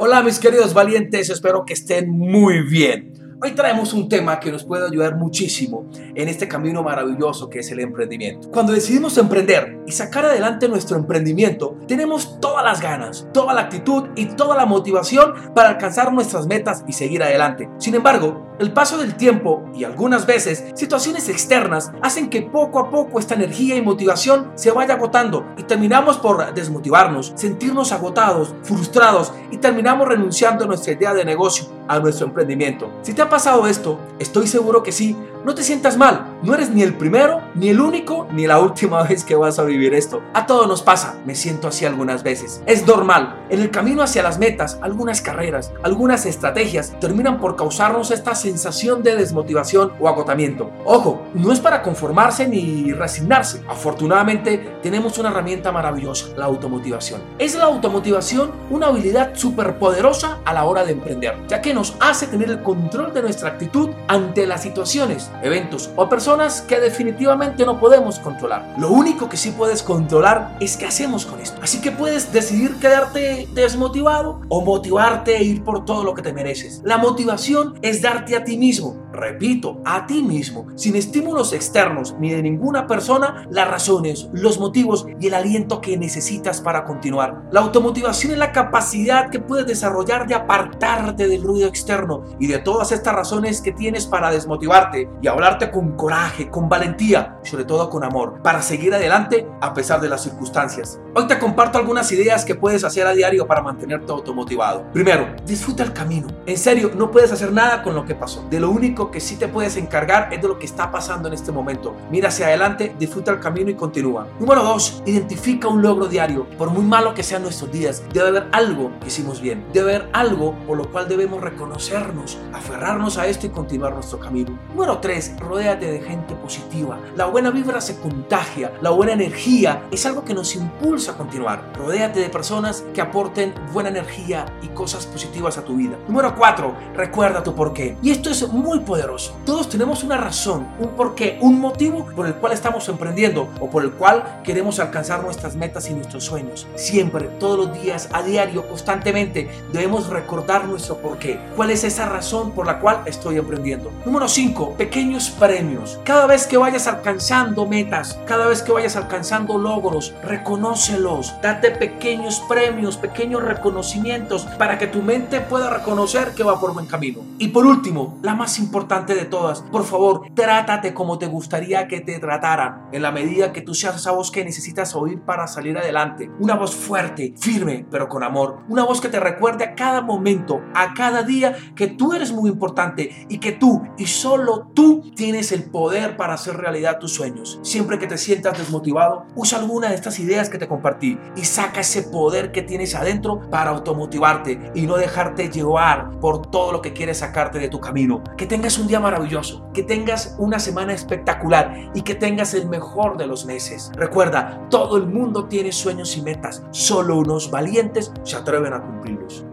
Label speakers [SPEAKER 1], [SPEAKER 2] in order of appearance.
[SPEAKER 1] Hola mis queridos valientes, espero que estén muy bien. Hoy traemos un tema que nos puede ayudar muchísimo en este camino maravilloso que es el emprendimiento. Cuando decidimos emprender y sacar adelante nuestro emprendimiento, tenemos todas las ganas, toda la actitud y toda la motivación para alcanzar nuestras metas y seguir adelante. Sin embargo, el paso del tiempo y algunas veces situaciones externas hacen que poco a poco esta energía y motivación se vaya agotando y terminamos por desmotivarnos, sentirnos agotados, frustrados y terminamos renunciando a nuestra idea de negocio, a nuestro emprendimiento. Si te ha pasado esto, estoy seguro que sí, no te sientas mal, no eres ni el primero, ni el único, ni la última vez que vas a vivir esto. A todos nos pasa, me siento así algunas veces. Es normal, en el camino hacia las metas, algunas carreras, algunas estrategias terminan por causarnos esta sensación de desmotivación o agotamiento. Ojo, no es para conformarse ni resignarse. Afortunadamente tenemos una herramienta maravillosa, la automotivación. Es la automotivación una habilidad súper poderosa a la hora de emprender, ya que nos hace tener el control de nuestra actitud ante las situaciones eventos o personas que definitivamente no podemos controlar. Lo único que sí puedes controlar es qué hacemos con esto. Así que puedes decidir quedarte desmotivado o motivarte a ir por todo lo que te mereces. La motivación es darte a ti mismo repito, a ti mismo, sin estímulos externos ni de ninguna persona, las razones, los motivos y el aliento que necesitas para continuar. La automotivación es la capacidad que puedes desarrollar de apartarte del ruido externo y de todas estas razones que tienes para desmotivarte y hablarte con coraje, con valentía sobre todo con amor, para seguir adelante a pesar de las circunstancias. Hoy te comparto algunas ideas que puedes hacer a diario para mantenerte automotivado. Primero, disfruta el camino. En serio, no puedes hacer nada con lo que pasó. De lo único que sí te puedes encargar es de lo que está pasando en este momento. Mira hacia adelante, disfruta el camino y continúa. Número 2. Identifica un logro diario. Por muy malo que sean nuestros días, debe haber algo que hicimos bien. Debe haber algo por lo cual debemos reconocernos, aferrarnos a esto y continuar nuestro camino. Número 3. Rodéate de gente positiva. La buena vibra se contagia. La buena energía es algo que nos impulsa a continuar. Rodéate de personas que aporten buena energía y cosas positivas a tu vida. Número 4. Recuerda tu porqué. Y esto es muy poderoso. Todos tenemos una razón, un porqué, un motivo por el cual estamos emprendiendo o por el cual queremos alcanzar nuestras metas y nuestros sueños. Siempre, todos los días, a diario, constantemente, debemos recordar nuestro porqué. ¿Cuál es esa razón por la cual estoy emprendiendo? Número 5. Pequeños premios. Cada vez que vayas alcanzando metas, cada vez que vayas alcanzando logros, reconócelos. Date pequeños premios, pequeños reconocimientos para que tu mente pueda reconocer que va por buen camino. Y por último, la más importante de todas. Por favor, trátate como te gustaría que te trataran, en la medida que tú seas esa voz que necesitas oír para salir adelante. Una voz fuerte, firme, pero con amor. Una voz que te recuerde a cada momento, a cada día, que tú eres muy importante y que tú y solo tienes el poder para hacer realidad tus sueños. Siempre que te sientas desmotivado, usa alguna de estas ideas que te compartí y saca ese poder que tienes adentro para automotivarte y no dejarte llevar por todo lo que quieres sacarte de tu camino. Que tengas un día maravilloso, que tengas una semana espectacular y que tengas el mejor de los meses. Recuerda, todo el mundo tiene sueños y metas, solo unos valientes se atreven a cumplirlos.